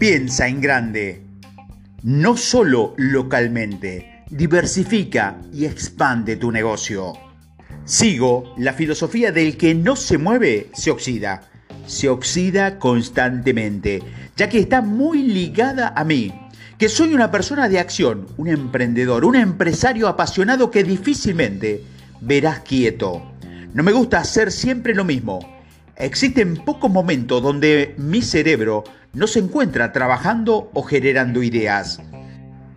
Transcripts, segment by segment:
Piensa en grande, no solo localmente, diversifica y expande tu negocio. Sigo la filosofía del que no se mueve, se oxida. Se oxida constantemente, ya que está muy ligada a mí, que soy una persona de acción, un emprendedor, un empresario apasionado que difícilmente verás quieto. No me gusta hacer siempre lo mismo. Existen pocos momentos donde mi cerebro no se encuentra trabajando o generando ideas.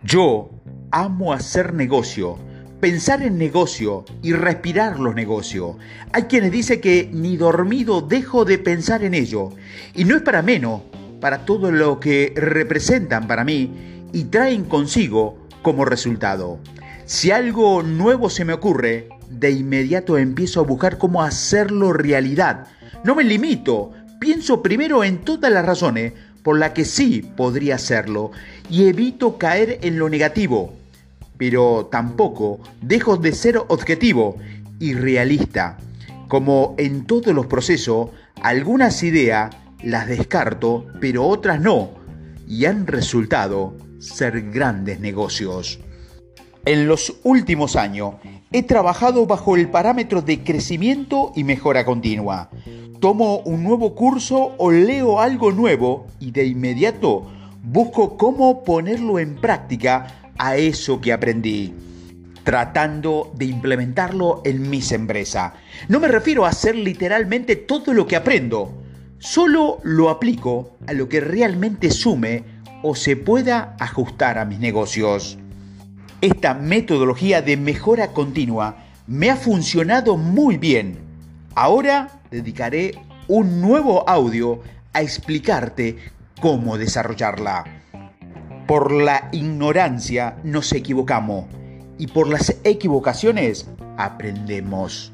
Yo amo hacer negocio, pensar en negocio y respirar los negocios. Hay quienes dicen que ni dormido dejo de pensar en ello. Y no es para menos, para todo lo que representan para mí y traen consigo como resultado. Si algo nuevo se me ocurre, de inmediato empiezo a buscar cómo hacerlo realidad. No me limito, pienso primero en todas las razones por las que sí podría hacerlo y evito caer en lo negativo, pero tampoco dejo de ser objetivo y realista. Como en todos los procesos, algunas ideas las descarto, pero otras no, y han resultado ser grandes negocios. En los últimos años he trabajado bajo el parámetro de crecimiento y mejora continua tomo un nuevo curso o leo algo nuevo y de inmediato busco cómo ponerlo en práctica a eso que aprendí, tratando de implementarlo en mis empresas. No me refiero a hacer literalmente todo lo que aprendo, solo lo aplico a lo que realmente sume o se pueda ajustar a mis negocios. Esta metodología de mejora continua me ha funcionado muy bien Ahora dedicaré un nuevo audio a explicarte cómo desarrollarla. Por la ignorancia nos equivocamos y por las equivocaciones aprendemos.